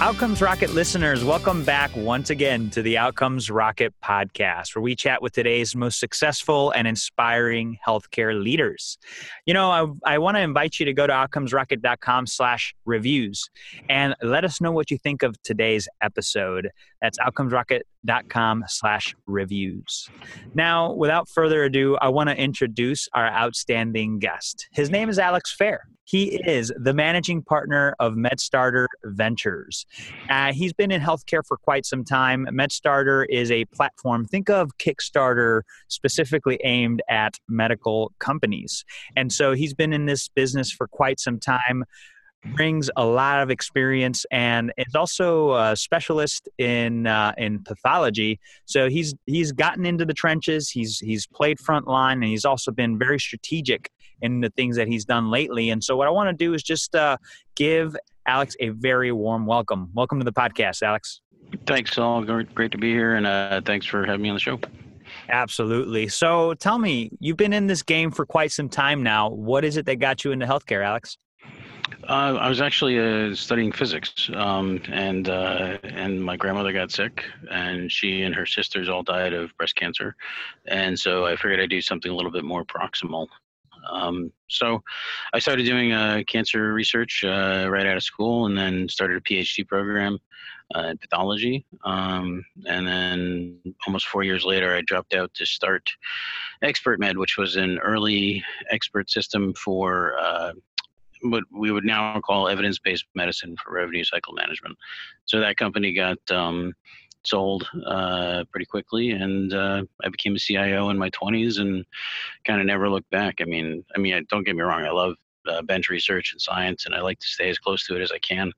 Outcomes Rocket listeners, welcome back once again to the Outcomes Rocket podcast, where we chat with today's most successful and inspiring healthcare leaders. You know, I, I want to invite you to go to outcomesrocket.com slash reviews and let us know what you think of today's episode. That's outcomesrocket.com slash reviews. Now, without further ado, I want to introduce our outstanding guest. His name is Alex Fair. He is the managing partner of MedStarter Ventures. Uh, he's been in healthcare for quite some time. MedStarter is a platform, think of Kickstarter specifically aimed at medical companies. And so he's been in this business for quite some time brings a lot of experience and is also a specialist in uh, in pathology. So he's he's gotten into the trenches. He's he's played front line, and he's also been very strategic in the things that he's done lately. And so what I want to do is just uh, give Alex a very warm welcome. Welcome to the podcast, Alex. Thanks, Saul. Great to be here, and uh, thanks for having me on the show. Absolutely. So tell me, you've been in this game for quite some time now. What is it that got you into healthcare, Alex? Uh, I was actually uh, studying physics, um, and uh, and my grandmother got sick, and she and her sisters all died of breast cancer, and so I figured I'd do something a little bit more proximal. Um, so I started doing uh, cancer research uh, right out of school, and then started a PhD program uh, in pathology. Um, and then almost four years later, I dropped out to start ExpertMed, which was an early expert system for what we would now call evidence-based medicine for revenue cycle management. So that company got um, sold uh, pretty quickly, and uh, I became a CIO in my 20s, and kind of never looked back. I mean, I mean, don't get me wrong, I love uh, bench research and science, and I like to stay as close to it as I can.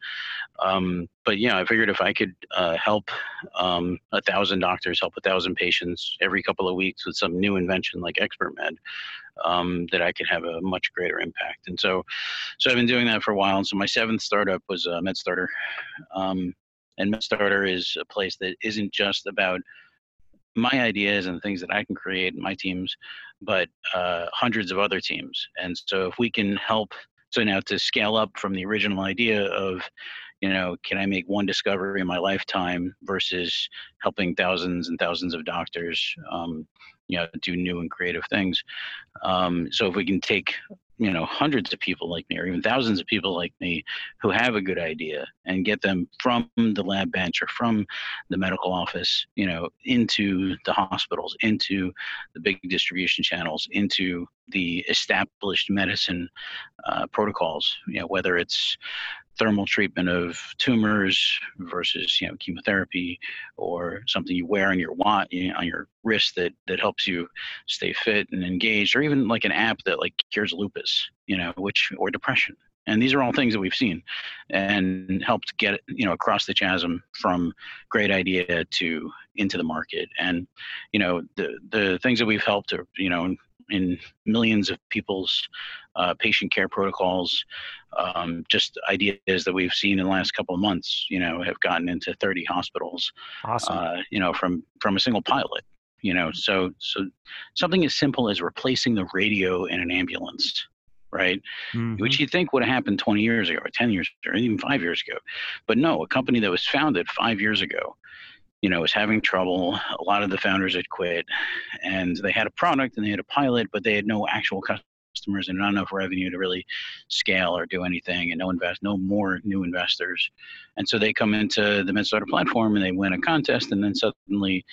Um, but yeah, I figured if I could uh, help um, a thousand doctors help a thousand patients every couple of weeks with some new invention like Expert Med, um, that I could have a much greater impact. And so, so I've been doing that for a while. And so my seventh startup was uh, MedStarter, um, and MedStarter is a place that isn't just about my ideas and things that I can create in my teams, but uh, hundreds of other teams. And so if we can help, so now to scale up from the original idea of, you know, can I make one discovery in my lifetime versus helping thousands and thousands of doctors, um, you know, do new and creative things. Um, so if we can take you know hundreds of people like me or even thousands of people like me who have a good idea and get them from the lab bench or from the medical office you know into the hospitals into the big distribution channels into the established medicine uh, protocols you know whether it's thermal treatment of tumors versus you know chemotherapy or something you wear on your watch you know, on your wrist that that helps you stay fit and engaged or even like an app that like cures lupus you know which or depression. And these are all things that we've seen and helped get you know across the chasm from great idea to into the market. And you know the the things that we've helped are you know in millions of people's uh, patient care protocols. Um, just ideas that we've seen in the last couple of months, you know, have gotten into 30 hospitals. Awesome. Uh, you know, from from a single pilot. You know, so so something as simple as replacing the radio in an ambulance right? Mm-hmm. Which you think would have happened 20 years ago, or 10 years, or even five years ago. But no, a company that was founded five years ago you know, was having trouble. A lot of the founders had quit, and they had a product and they had a pilot, but they had no actual customers and not enough revenue to really scale or do anything, and no invest, no more new investors. And so they come into the MedStarter platform and they win a contest, and then suddenly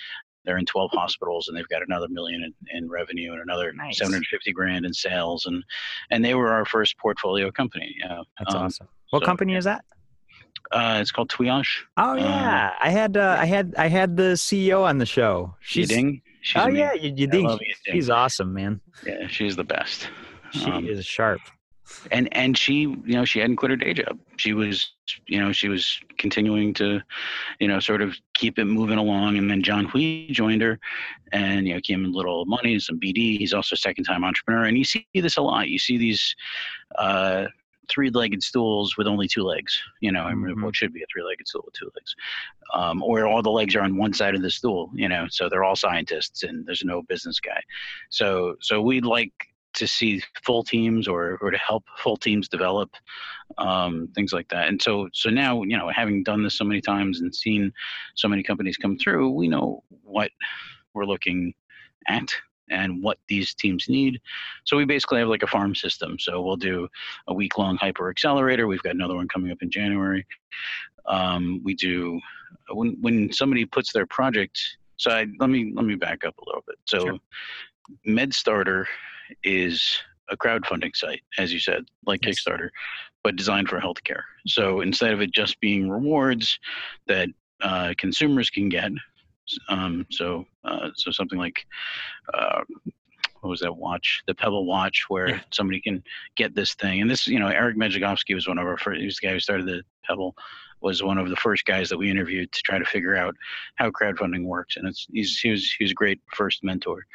they're in 12 hospitals and they've got another million in, in revenue and another nice. 750 grand in sales and and they were our first portfolio company yeah that's um, awesome what so, company is that uh, it's called Twiage. Oh um, yeah, I had uh, I had I had the CEO on the show. She's Yiding. She's oh yeah, you, you ding. She's awesome, man. Yeah, she's the best. She um, is sharp. And and she, you know, she hadn't quit her day job. She was, you know, she was continuing to, you know, sort of keep it moving along. And then John Hui joined her, and you know, came in a little money, some BD. He's also a second time entrepreneur, and you see this a lot. You see these. Uh, three-legged stools with only two legs. You know, I mean, Mhm. what should be a three-legged stool with two legs, um, or all the legs are on one side of the stool. You know, so they're all scientists and there's no business guy. So so we'd like to see full teams or or to help full teams develop um, things like that. And so so now you know, having done this so many times and seen so many companies come through, we know what we're looking at and what these teams need. So we basically have like a farm system. So we'll do a week long hyper accelerator. We've got another one coming up in January. Um, we do when when somebody puts their project. So I, let me let me back up a little bit. So Sure. MedStarter is a crowdfunding site, as you said, like Yes. Kickstarter, but designed for healthcare. So instead of it just being rewards that uh, consumers can get, um, so uh, so something like uh, what was that watch, the Pebble watch, where Yeah. somebody can get this thing. And this, you know, Eric Migicovsky was one of our first. He was the guy who started the Pebble. Was one of the first guys that we interviewed to try to figure out how crowdfunding works, and it's he's he was he was a great first mentor.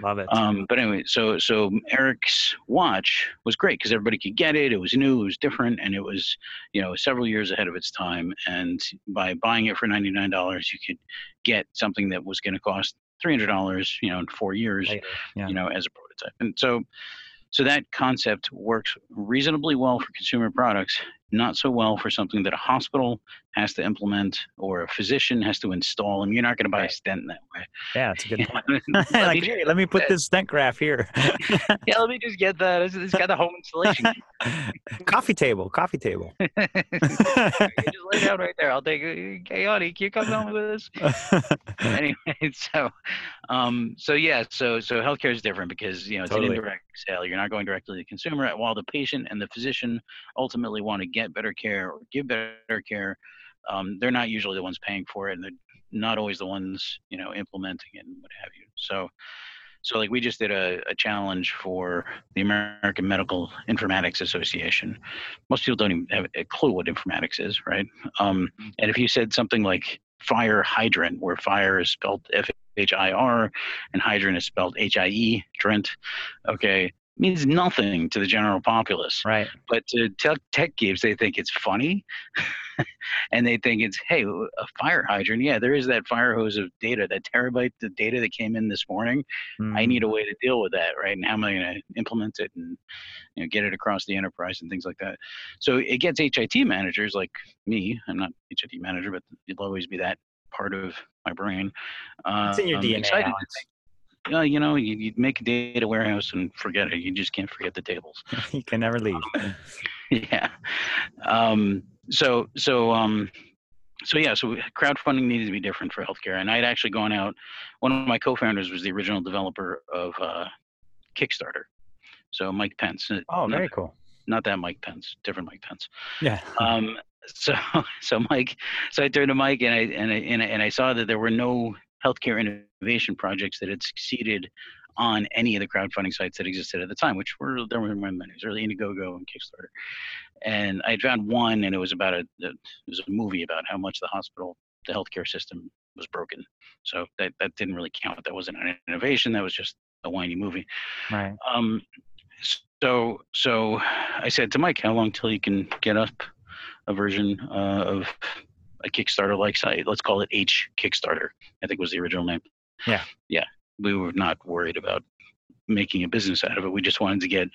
Love it. Um, but anyway, so so Eric's watch was great because everybody could get it. It was new, it was different, and it was you know several years ahead of its time. And by buying it for ninety nine dollars, you could get something that was going to cost three hundred dollars, you know, in four years, Later, yeah. you know, as a prototype. And so so that concept works reasonably well for consumer products, not so well for something that a hospital has to implement or a physician has to install. And you're not going to buy a stent that way. yeah, it's a good point. Let like, me hey, let me put this stent graft here. yeah, let me just get that. It's, it's got the home installation. coffee table, coffee table. you just lay down right there. I'll take it. Chaotic. Can you come down with us? anyway, so, um, so yeah, so so healthcare is different because you know it's Totally. an indirect sale. You're not going directly to the consumer. While the patient and the physician ultimately want to get better care or give better care, um, they're not usually the ones paying for it, and they're not always the ones you know implementing it and what have you. So. So, like, we just did a, a challenge for the American Medical Informatics Association. Most people don't even have a clue what informatics is, right? Um, and if you said something like fire hydrant, where fire is spelled F H I R and hydrant is spelled H I E, Trent, okay, means nothing to the general populace. right. But to tech, tech geeks, they think it's funny. and they think it's, hey, a fire hydrant. Yeah, there is that fire hose of data, that terabyte of data that came in this morning. I Mm, need a way to deal with that, right? And how am I going to implement it and you know, get it across the enterprise and things like that? So it gets HIT managers like me. I'm not HIT manager, but it'll always be that part of my brain. It's in your um, DNA. Uh, you know, you, you make a data warehouse and forget it. You just can't forget the tables. you can never leave. yeah. Um, so so um, so yeah. So crowdfunding needed to be different for healthcare, and I had actually gone out. One of my co-founders was the original developer of uh, Kickstarter. So Mike Pence. uh, Oh, not- very cool. Not that Mike Pence, different Mike Pence. Yeah. Um, so so Mike, so I turned to Mike and I and I and I, and I saw that there were no healthcare innovation projects that had succeeded on any of the crowdfunding sites that existed at the time, which were there were many, there's really Indiegogo and Kickstarter. And I had found one, and it was about a it was a movie about how much the hospital, the healthcare system was broken. So that that didn't really count. That wasn't an innovation. That was just a whiny movie. Right. Um, so so I said to Mike, how long till you can get up a version uh, of a Kickstarter like site? Let's call it H Kickstarter. I think was the original name. Yeah. Yeah. We were not worried about making a business out of it. We just wanted to get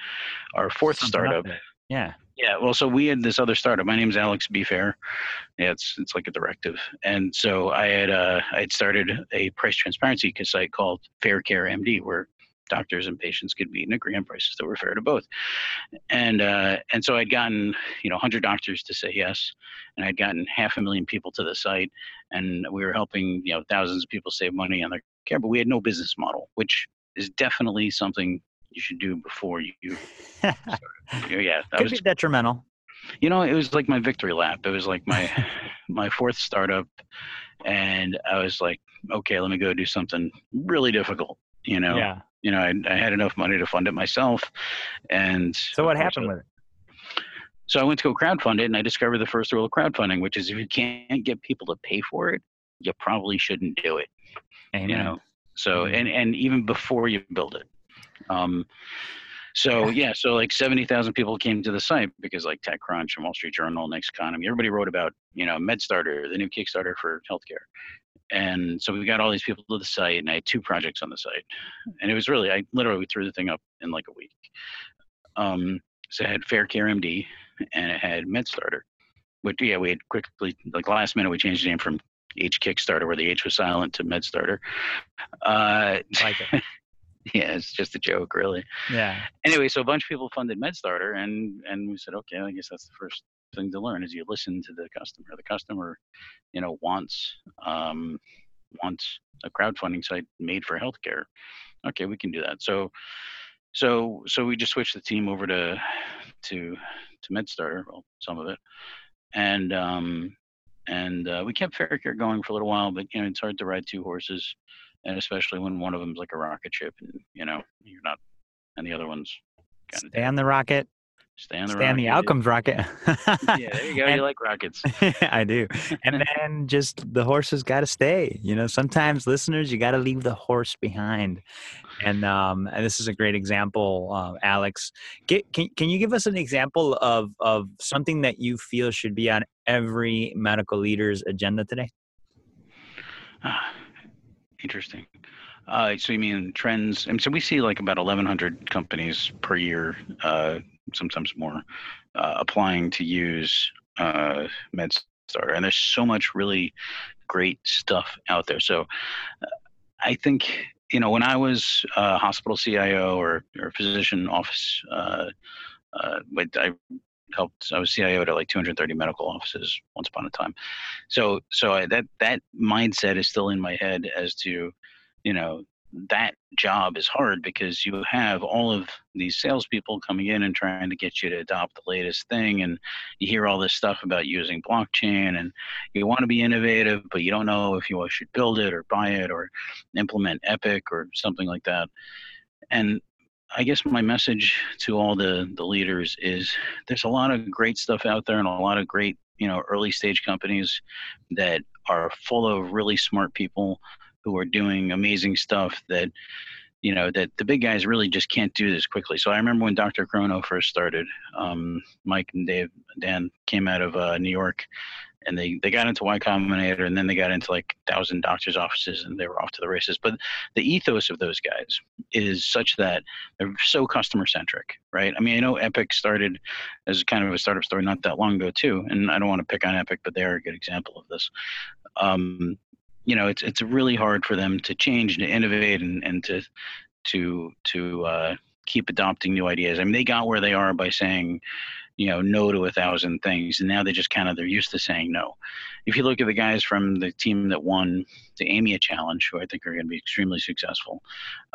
our fourth Something startup. Yeah. Yeah, well, so we had this other startup. My name's Alex B. Fair. Yeah, it's it's like a directive. And so I had uh I had started a price transparency site called Fair Care MD, where doctors and patients could meet and agree on prices that were fair to both. And uh, and so I'd gotten you know 100 doctors to say yes, and I'd gotten half a million people to the site, and we were helping you know thousands of people save money on their care, but we had no business model, which is definitely something you should do before you. Yeah, that Could was be detrimental. you know it was like my victory lap it was like my my fourth startup and i was like okay let me go do something really difficult you know Yeah. You know I, I had enough money to fund it myself and So what happened with it? so i went to go crowdfund it and i discovered the first rule of crowdfunding which is if you can't get people to pay for it you probably shouldn't do it Amen. you know so and and even before you build it um So yeah, so like seventy thousand people came to the site because like TechCrunch and Wall Street Journal, Xconomy, everybody wrote about you know MedStarter, the new Kickstarter for healthcare. And so we got all these people to the site, and I had two projects on the site, and it was really I literally threw the thing up in like a week. Um, so it had Fair Care MD, and it had MedStarter. But yeah, we had quickly like last minute we changed the name from H Kickstarter, where the H was silent, to MedStarter. Uh, like it. yeah, it's just a joke, really. Yeah. Anyway, so a bunch of people funded MedStarter, and and we said, okay, I guess that's the first thing to learn is you listen to the customer. The customer, you know, wants um, wants a crowdfunding site made for healthcare. Okay, we can do that. So so so we just switched the team over to to to MedStarter, well, some of it, and um, and uh, we kept Fair Care going for a little while, but you know it's hard to ride two horses, and especially when one of them's like a rocket ship, and you know you're not, and the other one's stay on the rocket. Stay on the Stay rocket. on the outcomes rocket. yeah, there you go. And- you like rockets. I do. And then just the horses got to stay. You know, sometimes listeners, you got to leave the horse behind. And um, and this is a great example, uh, Alex. Get, can can you give us an example of of something that you feel should be on every medical leader's agenda today? Ah, Interesting. Uh, so you mean trends? And so we see like about 1,100 companies per year, uh, sometimes more, uh, applying to use uh, MedStar, and there's so much really great stuff out there. So uh, I think you know when I was a hospital CIO or or physician office, uh, uh, I helped. I was CIO at like 230 medical offices once upon a time. So so I, that that mindset is still in my head as to you know that job is hard because you have all of these salespeople coming in and trying to get you to adopt the latest thing, and you hear all this stuff about using blockchain, and you want to be innovative, but you don't know if you should build it or buy it or implement Epic or something like that. And I guess my message to all the the leaders is there's a lot of great stuff out there and a lot of great you know early stage companies that are full of really smart people who are doing amazing stuff that you know that the big guys really just can't do this quickly so i remember when drchrono first started um, mike and dave dan came out of uh, new york and they, they got into Y Combinator and then they got into like thousand doctors' offices and they were off to the races. But the ethos of those guys is such that they're so customer centric, right? I mean, I know Epic started as kind of a startup story not that long ago too, and I don't want to pick on Epic, but they are a good example of this. Um, you know, it's it's really hard for them to change and to innovate and, and to to to uh, keep adopting new ideas. I mean, they got where they are by saying, you know, no to a thousand things, and now they just kind of they're used to saying no. If you look at the guys from the team that won the AMIA Challenge, who I think are going to be extremely successful,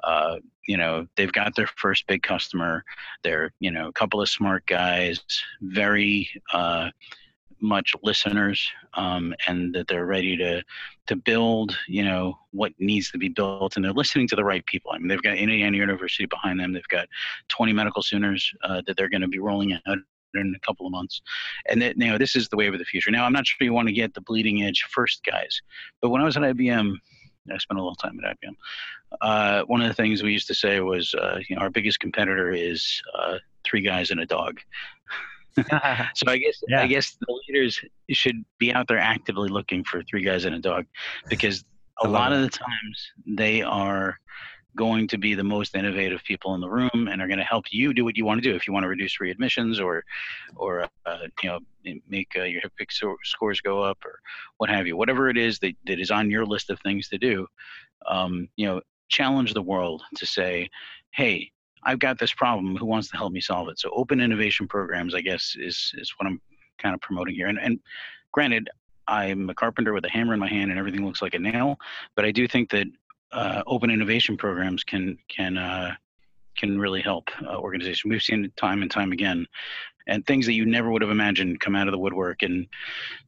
uh, you know, they've got their first big customer. They're you know a couple of smart guys, very. Uh, much listeners um, and that they're ready to to build you know what needs to be built and they're listening to the right people i mean they've got indiana university behind them they've got 20 medical centers uh, that they're going to be rolling out in a couple of months and that you know this is the wave of the future now i'm not sure you want to get the bleeding edge first guys but when i was at ibm I spent a little time at IBM. Uh, one of the things we used to say was, uh, you know, our biggest competitor is uh, three guys and a dog. So I guess Yeah. I guess the should be out there actively looking for three guys and a dog, because a lot of the times they are going to be the most innovative people in the room and are going to help you do what you want to do. If you want to reduce readmissions or or uh, you know make uh, your HIPIC so- scores go up or what have you, whatever it is that, that is on your list of things to do, um, you know, challenge the world to say, hey. I've got this problem. Who wants to help me solve it? So open innovation programs, I guess, is is what I'm kind of promoting here. And and granted, I'm a carpenter with a hammer in my hand, and everything looks like a nail. But I do think that uh, open innovation programs can can uh, can really help uh, organizations. We've seen it time and time again, and things that you never would have imagined come out of the woodwork and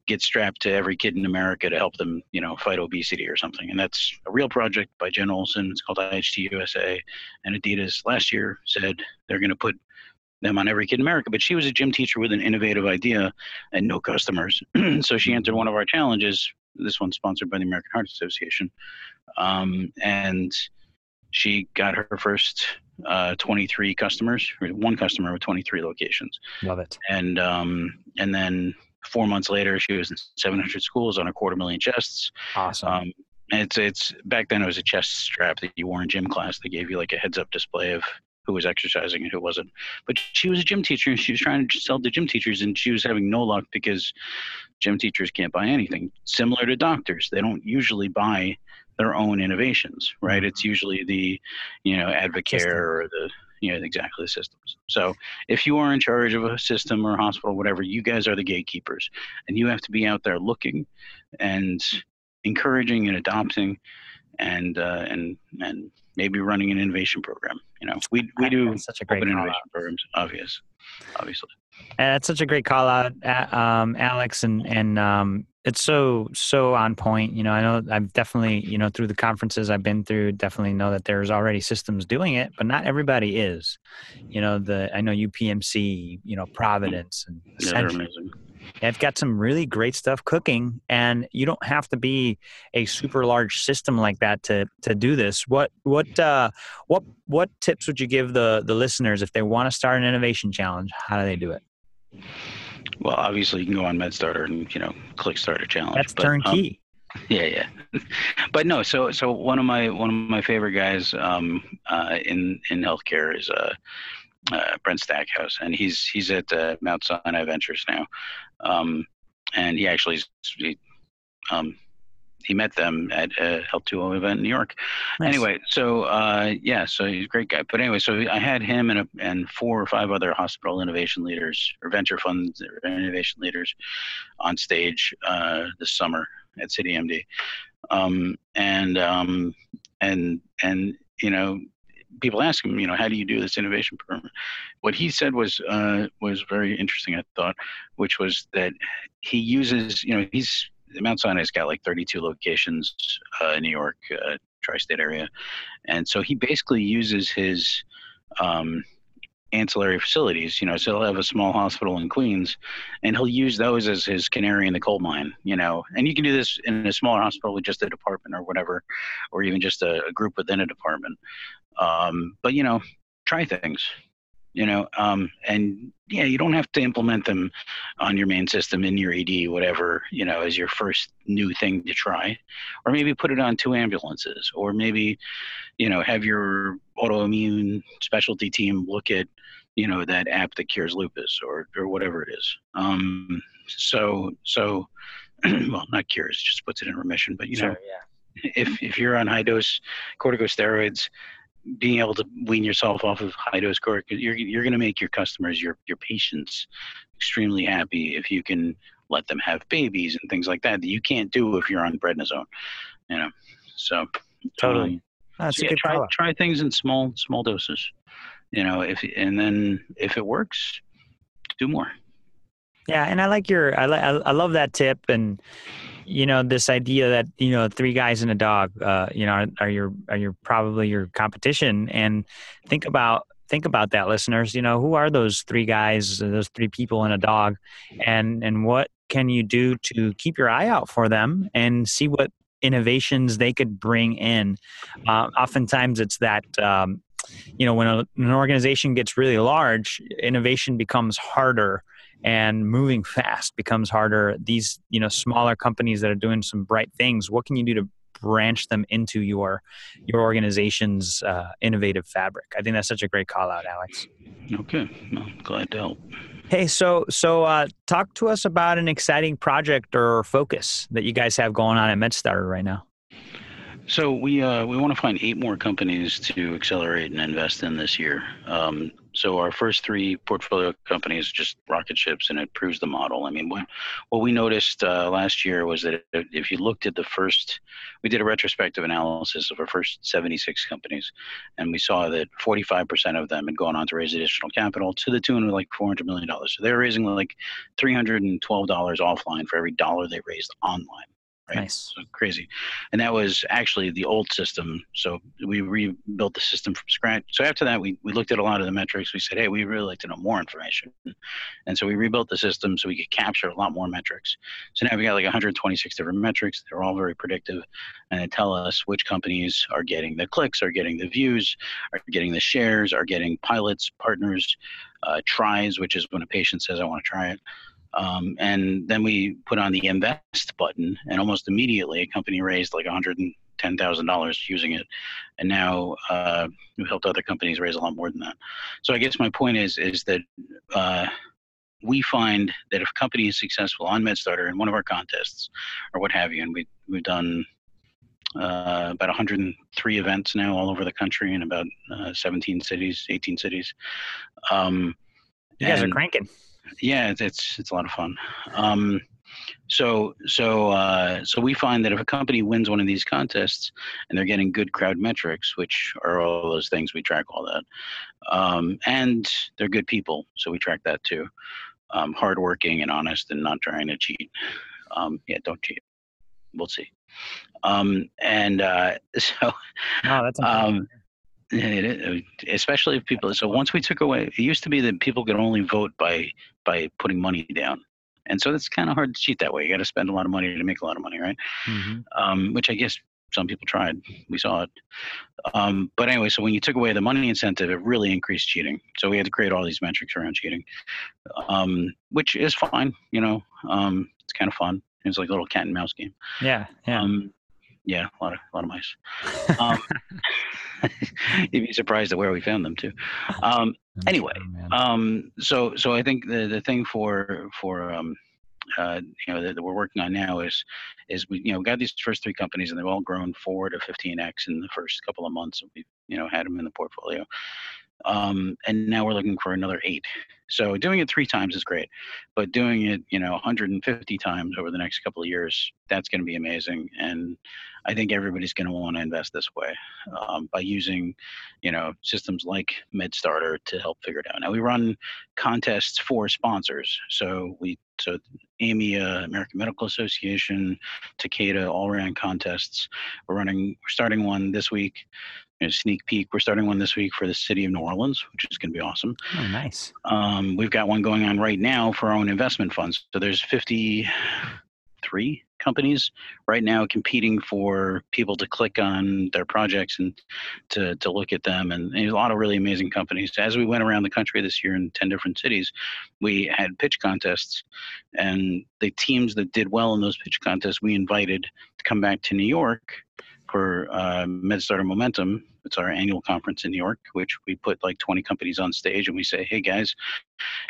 get strapped to every kid in America to help them, you know, fight obesity or something. And that's a real project by Jen Olson. It's called IHT USA, and Adidas last year said they're going to put them on every kid in America. But she was a gym teacher with an innovative idea and no customers, so she entered one of our challenges. This one's sponsored by the American Heart Association, um, and she got her first uh, 23 customers, or one customer with 23 locations. Love it. And um, and then four months later, she was in 700 schools on a quarter million chests. Awesome. Um, it's it's back then it was a chest strap that you wore in gym class. They gave you like a heads up display of who was exercising and who wasn't. But she was a gym teacher and she was trying to sell to gym teachers and she was having no luck because gym teachers can't buy anything. Similar to doctors, they don't usually buy their own innovations, right? It's usually the, you know, Advocare or the, you know, exactly the systems. So if you are in charge of a system or a hospital, whatever, you guys are the gatekeepers and you have to be out there looking and encouraging and adopting and, uh, and, and maybe running an innovation program. You know, we, we do such a great innovation programs, obvious, obviously. And that's such a great call out, um, Alex. And, and, um, it's so so on point you know i know i've definitely you know through the conferences i've been through definitely know that there's already systems doing it but not everybody is you know the i know upmc you know providence and yeah, amazing. They've got some really great stuff cooking and you don't have to be a super large system like that to to do this what what uh what what tips would you give the the listeners if they want to start an innovation challenge how do they do it well, obviously, you can go on MedStarter and you know click start a challenge. That's but, turnkey. Um, yeah, yeah, but no. So, so one of my one of my favorite guys um, uh, in in healthcare is uh, Brent Stackhouse, and he's he's at uh, Mount Sinai Ventures now, um, and he actually he, um, he met them at a Health 2.0 event in New York. Nice. Anyway, so uh, yeah, so he's a great guy. But anyway, so I had him and a, and four or five other hospital innovation leaders or venture funds innovation leaders on stage uh, this summer at CityMD, um, and um, and and you know. People ask him, you know, how do you do this innovation program? What he said was uh, was very interesting. I thought, which was that he uses, you know, he's Mount Sinai's got like 32 locations uh, in New York, uh, tri-state area, and so he basically uses his um, ancillary facilities. You know, so he'll have a small hospital in Queens, and he'll use those as his canary in the coal mine. You know, and you can do this in a smaller hospital with just a department or whatever, or even just a, a group within a department. Um, but you know, try things you know um, and yeah you don't have to implement them on your main system in your ed whatever you know as your first new thing to try or maybe put it on two ambulances or maybe you know have your autoimmune specialty team look at you know that app that cures lupus or or whatever it is um, so so well not cures just puts it in remission but you sure, know yeah. if if you're on high dose corticosteroids being able to wean yourself off of high dose cork, you're you're going to make your customers, your your patients, extremely happy if you can let them have babies and things like that that you can't do if you're on prednisone. You know, so totally. Um, That's so yeah, try power. try things in small small doses. You know, if and then if it works, do more. Yeah, and I like your I like I love that tip and you know this idea that you know three guys and a dog uh, you know are, are your are your probably your competition and think about think about that listeners you know who are those three guys those three people and a dog and and what can you do to keep your eye out for them and see what innovations they could bring in. Uh, oftentimes it's that um, you know when a, an organization gets really large innovation becomes harder and moving fast becomes harder. These you know smaller companies that are doing some bright things what can you do to branch them into your your organization's uh, innovative fabric? I think that's such a great call out alex. Okay. Well, glad to help hey so so uh, talk to us about an exciting project or focus that you guys have going on at medstarter right now so we uh, we want to find eight more companies to accelerate and invest in this year. Um, so our first three portfolio companies just rocket ships, and it proves the model. I mean, what what we noticed uh, last year was that if you looked at the first, we did a retrospective analysis of our first 76 companies, and we saw that 45% of them had gone on to raise additional capital to the tune of like 400 million dollars. So they were raising like 312 dollars offline for every dollar they raised online Right? Nice. So crazy. And that was actually the old system. So we rebuilt the system from scratch. So after that, we, we looked at a lot of the metrics. We said, hey, we really like to know more information. And so we rebuilt the system so we could capture a lot more metrics. So now we got like 126 different metrics. They're all very predictive and they tell us which companies are getting the clicks, are getting the views, are getting the shares, are getting pilots, partners, uh, tries, which is when a patient says, I want to try it. Um, and then we put on the invest button, and almost immediately, a company raised like $110,000 using it. And now uh, we've helped other companies raise a lot more than that. So I guess my point is is that uh, we find that if a company is successful on MedStarter in one of our contests or what have you, and we, we've done uh, about 103 events now all over the country in about uh, 17 cities, 18 cities. Um, you guys are cranking yeah, it's, it's it's a lot of fun. Um, so so uh, so we find that if a company wins one of these contests and they're getting good crowd metrics, which are all those things, we track all that, um, and they're good people, so we track that too. Um, hardworking and honest and not trying to cheat. Um, yeah, don't cheat. We'll see. Um, and uh, so, oh, that's um, it, especially if people. So once we took away, it used to be that people could only vote by by putting money down, and so it's kind of hard to cheat that way. You got to spend a lot of money to make a lot of money, right? Mm-hmm. Um, which I guess some people tried. We saw it. Um, but anyway, so when you took away the money incentive, it really increased cheating. So we had to create all these metrics around cheating, um, which is fine. You know, um, it's kind of fun. It's like a little cat and mouse game. Yeah, yeah. Um, yeah, a lot of a lot of mice. You'd be surprised at where we found them too. Um, anyway, um, so so I think the the thing for for um, uh, you know that, that, we're working on now is is we you know got these first three companies and they've all grown four to 15x in the first couple of months. We've you know had them in the portfolio, um, and now we're looking for another eight. So doing it three times is great, but doing it, you know, 150 times over the next couple of years, that's going to be amazing. And I think everybody's going to want to invest this way um, by using, you know, systems like MedStarter to help figure it out. Now we run contests for sponsors, so we so AMIA, American Medical Association, Takeda, all ran contests. We're running, we're starting one this week a sneak peek. We're starting one this week for the city of New Orleans, which is going to be awesome. Oh, nice. Um, we've got one going on right now for our own investment funds. So there's 53 companies right now competing for people to click on their projects and to, to look at them. And there's a lot of really amazing companies. As we went around the country this year in 10 different cities, we had pitch contests. And the teams that did well in those pitch contests, we invited to come back to New York for uh, MedStarter Momentum. It's our annual conference in New York, which we put like 20 companies on stage and we say, hey guys,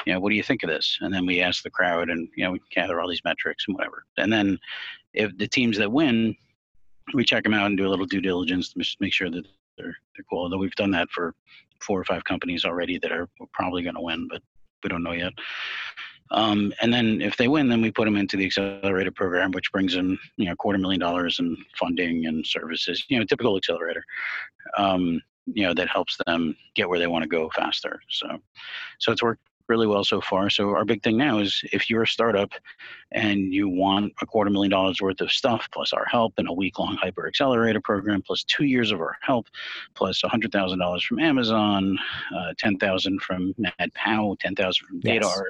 you know, what do you think of this? And then we ask the crowd and, you know, we gather all these metrics and whatever. And then if the teams that win, we check them out and do a little due diligence to make sure that they're, they're cool. Although we've done that for four or five companies already that are probably going to win, but we don't know yet. Um, and then if they win, then we put them into the accelerator program, which brings in you know quarter million dollars in funding and services. You know, typical accelerator. Um, you know that helps them get where they want to go faster. So, so it's worked really well so far. So our big thing now is if you're a startup and you want a quarter million dollars worth of stuff plus our help and a week long hyper accelerator program plus two years of our help plus a hundred thousand dollars from Amazon, uh, ten thousand from MadPow, ten thousand from yes.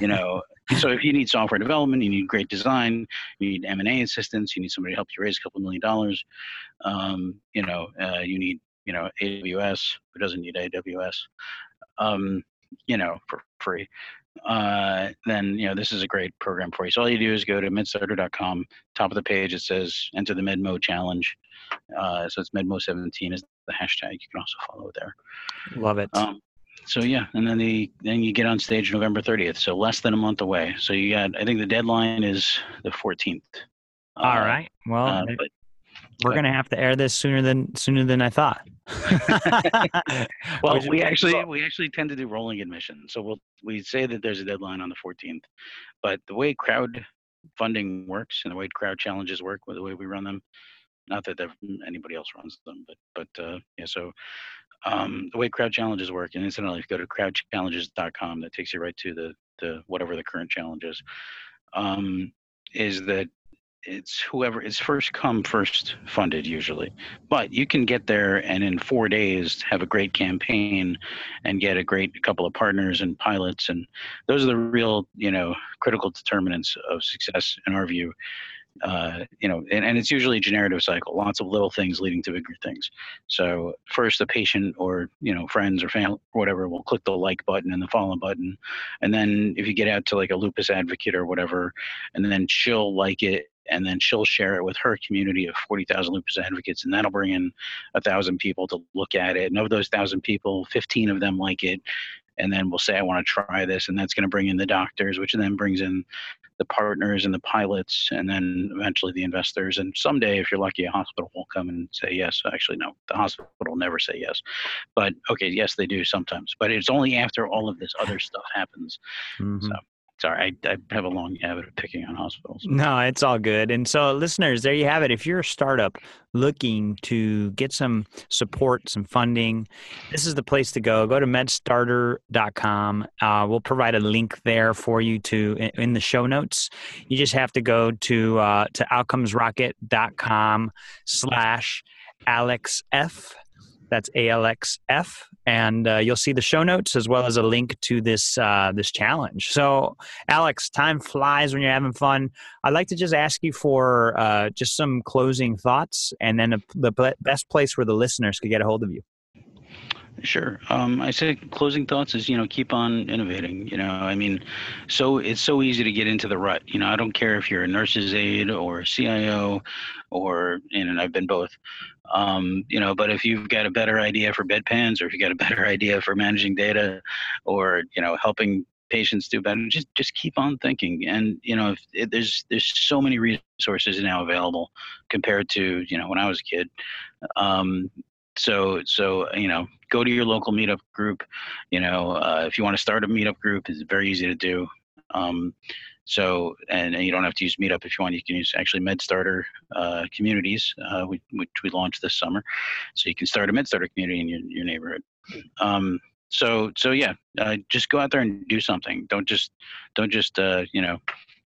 you know. so if you need software development, you need great design, you need M and A assistance, you need somebody to help you raise a couple million dollars, um, you know, uh, you need you know AWS. Who doesn't need AWS? Um, you know, for free, uh, then you know this is a great program for you. So all you do is go to medstarter.com. Top of the page it says enter the MedMo challenge. Uh, so it's MedMo17 is the hashtag. You can also follow it there. Love it. Um, so yeah, and then the then you get on stage November 30th. So less than a month away. So you got I think the deadline is the 14th. All uh, right. Well, uh, but we're gonna have to air this sooner than sooner than I thought. well, we actually we actually tend to do rolling admission, so we'll we say that there's a deadline on the 14th, but the way crowd funding works and the way crowd challenges work, with the way we run them, not that anybody else runs them, but but uh, yeah, so um, the way crowd challenges work, and incidentally, if you go to crowdchallenges.com, that takes you right to the the whatever the current challenge is. Um, is that it's whoever is first come first funded usually but you can get there and in four days have a great campaign and get a great couple of partners and pilots and those are the real you know critical determinants of success in our view uh, you know, and, and it's usually a generative cycle, lots of little things leading to bigger things. So first the patient or, you know, friends or family or whatever will click the like button and the follow button. And then if you get out to like a lupus advocate or whatever, and then she'll like it and then she'll share it with her community of 40,000 lupus advocates, and that'll bring in a thousand people to look at it. And of those thousand people, 15 of them like it, and then we'll say I want to try this, and that's going to bring in the doctors, which then brings in the partners and the pilots, and then eventually the investors. And someday, if you're lucky, a hospital will come and say yes. Actually, no, the hospital will never say yes. But okay, yes, they do sometimes. But it's only after all of this other stuff happens. Mm-hmm. So sorry, I, I, have a long habit of picking on hospitals. No, it's all good. And so, listeners, there you have it. If you're a startup looking to get some support, some funding, this is the place to go. Go to medstarter.com. Uh, we'll provide a link there for you to in the show notes. You just have to go to uh, to outcomesrocket.com slash Alex F that's ALXF, and uh, you'll see the show notes as well as a link to this uh, this challenge. So, Alex, time flies when you're having fun. I'd like to just ask you for uh, just some closing thoughts, and then a, the best place where the listeners could get a hold of you. Sure. Um, I say closing thoughts is you know keep on innovating. You know, I mean, so it's so easy to get into the rut. You know, I don't care if you're a nurse's aide or a CIO, or and I've been both. Um, you know, but if you've got a better idea for bedpans, or if you got a better idea for managing data, or you know, helping patients do better, just just keep on thinking. And you know, if, there's there's so many resources now available compared to you know when I was a kid. Um, so so you know go to your local meetup group you know uh, if you want to start a meetup group it's very easy to do um, so and, and, you don't have to use meetup if you want you can use actually medstarter uh, communities uh, which we launched this summer. So you can start a medstarter community in your, your neighborhood. Um, so so yeah uh, just go out there and do something. Don't just don't just uh, you know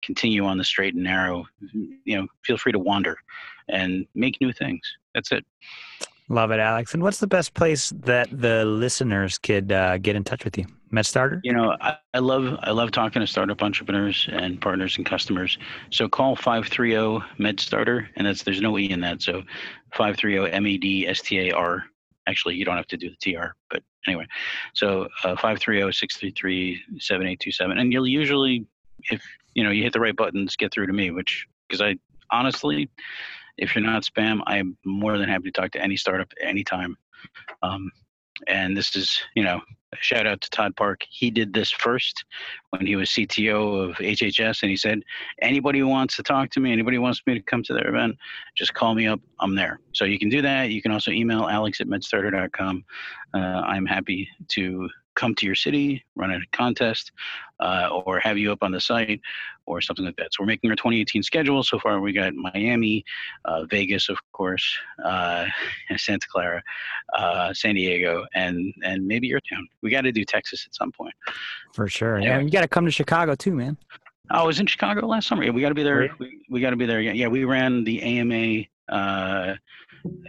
continue on the straight and narrow. You know feel free to wander and make new things. That's it Love it, Alex. And what's the best place that the listeners could uh, get in touch with you? MedStarter? You know, I, I, love I love talking to startup entrepreneurs and partners and customers. So call 530 MedStarter, and that's there's no E in that. So 530 M E D S T A R. Actually, you don't have to do the TR, but anyway. So uh, 530 633 7827. And you'll usually, if you know, you hit the right buttons, get through to me, which, because I honestly, if you're not spam, I'm more than happy to talk to any startup anytime. Um, and this is, you know, shout out to Todd Park. He did this first when he was CTO of HHS, and he said, anybody who wants to talk to me, anybody wants me to come to their event, just call me up. I'm there. So you can do that. You can also email alex at medstarter.com. Uh, I'm happy to come to your city, run a contest, uh, or have you up on the site, or something like that. So we're making our 2018 schedule. So far, we got Miami, uh, Vegas, of course, uh, Santa Clara, uh, San Diego, and and maybe your town. We got to do Texas at some point. For sure. Yeah, you got to come to Chicago too, man. I was in Chicago last summer. Yeah, we got to be there. We, we got to be there. Again. Yeah, we ran the AMA uh,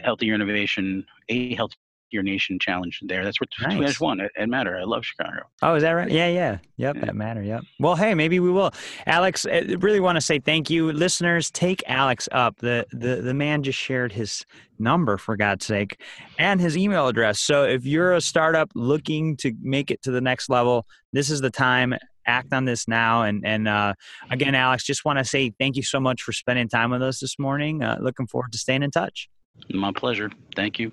Healthier Innovation, a Healthy your Nation Challenge there. That's what nice. Twiage won at, at Matter. I love Chicago. Oh, is that right? Yeah, yeah. Yep, yeah. at Matter. Yep. Well, hey, maybe we will. Alex, I really want to say thank you. Listeners, take Alex up. The, the, the man just shared his number, for God's sake, and his email address. So if you're a startup looking to make it to the next level, this is the time act on this now. And and uh, again, Alex, just want to say thank you so much for spending time with us this morning. Uh, looking forward to staying in touch. My pleasure. Thank you.